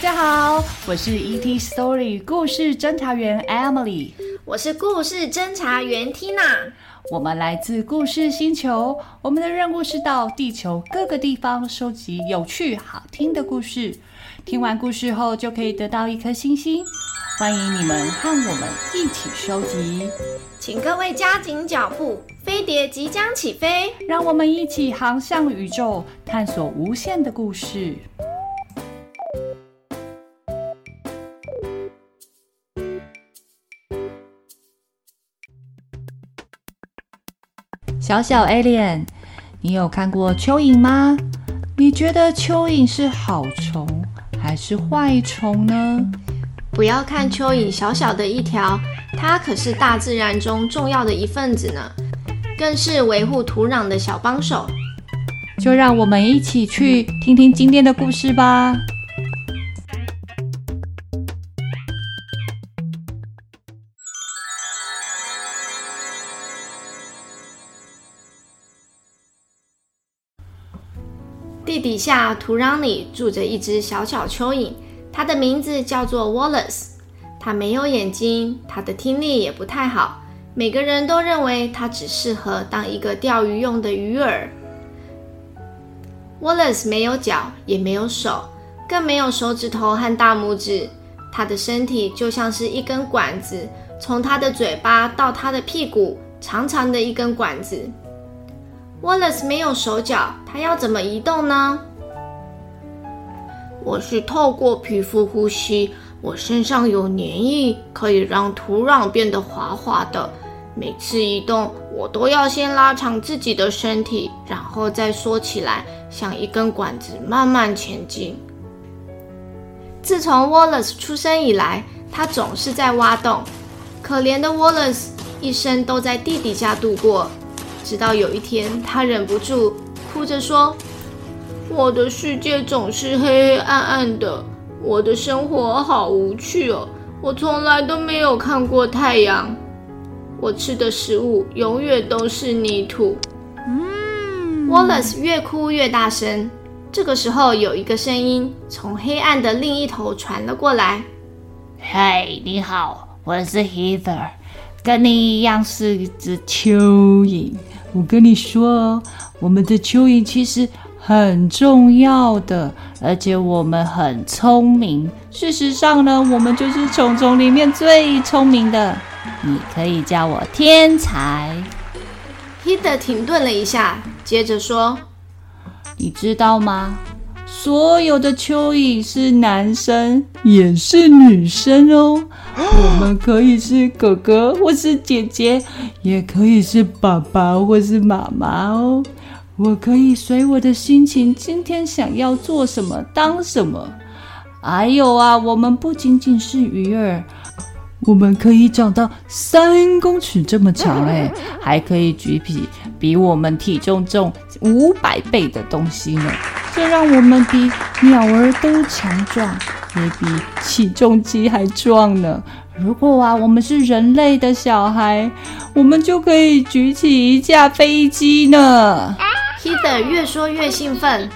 大家好，我是 ET Story 故事侦查员 Emily，我是故事侦查员 Tina。我们来自故事星球，我们的任务是到地球各个地方收集有趣好听的故事。听完故事后就可以得到一颗星星。欢迎你们和我们一起收集，请各位加紧脚步，飞碟即将起飞，让我们一起航向宇宙，探索无限的故事。小小 Alien，你有看过蚯蚓吗？你觉得蚯蚓是好虫还是坏虫呢？不要看蚯蚓小小的一条，它可是大自然中重要的一份子呢，更是维护土壤的小帮手。就让我们一起去听听今天的故事吧。地底下土壤里住着一只小小蚯蚓，它的名字叫做 Wallace。它没有眼睛，它的听力也不太好。每个人都认为它只适合当一个钓鱼用的鱼饵。Wallace 没有脚，也没有手，更没有手指头和大拇指。它的身体就像是一根管子，从它的嘴巴到它的屁股，长长的一根管子。Wallace 没有手脚，他要怎么移动呢？我是透过皮肤呼吸，我身上有粘液，可以让土壤变得滑滑的。每次移动，我都要先拉长自己的身体，然后再缩起来，像一根管子慢慢前进。自从 Wallace 出生以来，他总是在挖洞。可怜的 Wallace 一生都在地底下度过。直到有一天，他忍不住哭着说：“我的世界总是黑黑暗暗的，我的生活好无趣哦，我从来都没有看过太阳，我吃的食物永远都是泥土。”嗯，Wallace 越哭越大声。这个时候，有一个声音从黑暗的另一头传了过来：“嘿，你好，我是 Heather，跟你一样是一只蚯蚓。”我跟你说哦，我们的蚯蚓其实很重要的，而且我们很聪明。事实上呢，我们就是虫虫里面最聪明的。你可以叫我天才。Heather 停顿了一下，接着说：“你知道吗？所有的蚯蚓是男生，也是女生哦。”我们可以是哥哥或是姐姐，也可以是爸爸或是妈妈哦。我可以随我的心情，今天想要做什么当什么。还有啊，我们不仅仅是鱼儿，我们可以长到三公尺这么长哎，还可以举起比我们体重重五百倍的东西呢。这让我们比鸟儿都强壮。也比起重机还壮呢！如果啊，我们是人类的小孩，我们就可以举起一架飞机呢。Heather 越说越兴奋。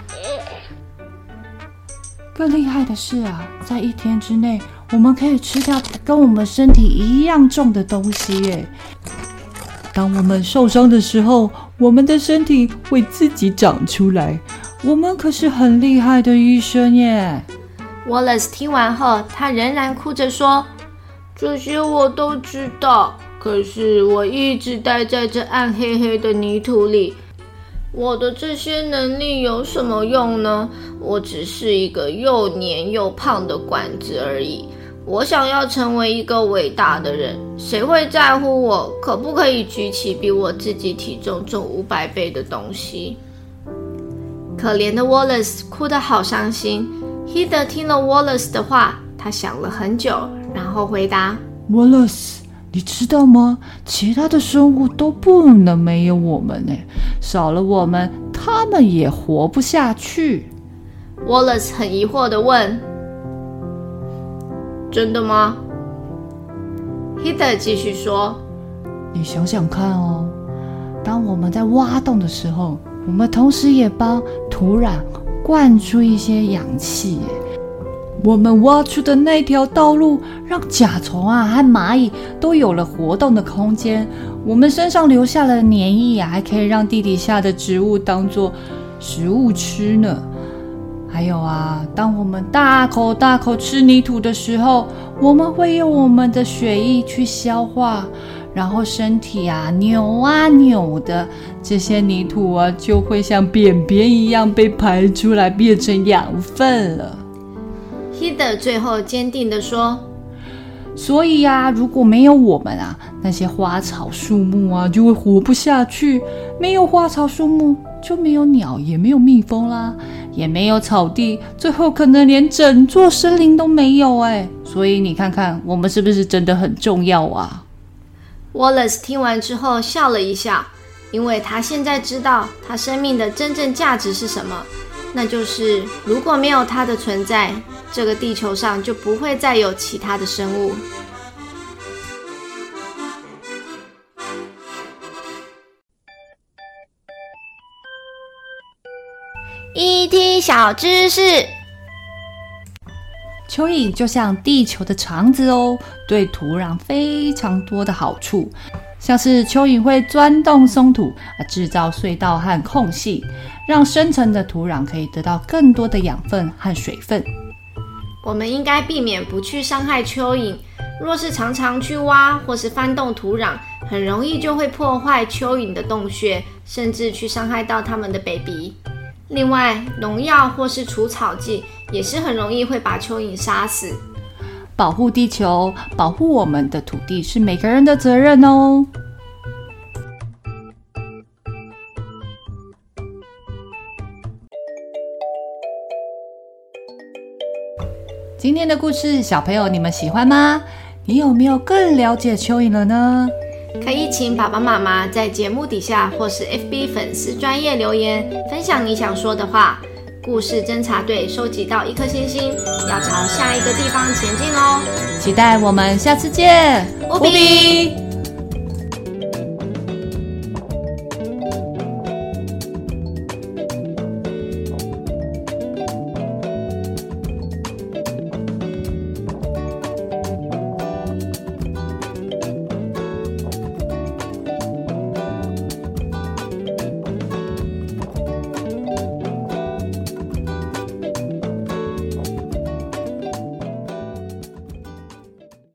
更厉害的是啊，在一天之内，我们可以吃掉跟我们身体一样重的东西耶。当我们受伤的时候，我们的身体会自己长出来。我们可是很厉害的医生耶。Wallace 听完后，他仍然哭着说：“这些我都知道，可是我一直待在这暗黑黑的泥土里。我的这些能力有什么用呢？我只是一个又黏又胖的管子而已。我想要成为一个伟大的人，谁会在乎我可不可以举起比我自己体重重五百倍的东西？”可怜的 Wallace 哭得好伤心。Heather 听了 Wallace 的话，他想了很久，然后回答：“Wallace，你知道吗？其他的生物都不能没有我们呢，少了我们，他们也活不下去。”Wallace 很疑惑的问：“真的吗？”Heather 继续说：“你想想看哦，当我们在挖洞的时候，我们同时也帮土壤。”灌出一些氧气，我们挖出的那条道路，让甲虫啊和蚂蚁都有了活动的空间。我们身上留下了粘液啊，还可以让地底下的植物当做食物吃呢。还有啊，当我们大口大口吃泥土的时候，我们会用我们的血液去消化，然后身体啊扭啊扭的，这些泥土啊就会像便便一样被排出来，变成养分了。Heather 最后坚定地说：“所以呀，如果没有我们啊，那些花草树木啊就会活不下去。没有花草树木，就没有鸟，也没有蜜蜂啦。”也没有草地，最后可能连整座森林都没有哎。所以你看看，我们是不是真的很重要啊？Wallace 听完之后笑了一下，因为他现在知道他生命的真正价值是什么，那就是如果没有他的存在，这个地球上就不会再有其他的生物。ET 小知识：蚯蚓就像地球的肠子哦，对土壤非常多的好处，像是蚯蚓会钻洞松土啊，制造隧道和空隙，让深层的土壤可以得到更多的养分和水分。我们应该避免不去伤害蚯蚓，若是常常去挖或是翻动土壤，很容易就会破坏蚯蚓的洞穴，甚至去伤害到它们的 baby。另外，农药或是除草剂也是很容易会把蚯蚓杀死。保护地球，保护我们的土地是每个人的责任哦。今天的故事，小朋友你们喜欢吗？你有没有更了解蚯蚓了呢？可以请爸爸妈妈在节目底下或是 FB 粉丝专业留言，分享你想说的话。故事侦查队收集到一颗星星，要朝下一个地方前进哦！期待我们下次见，无比。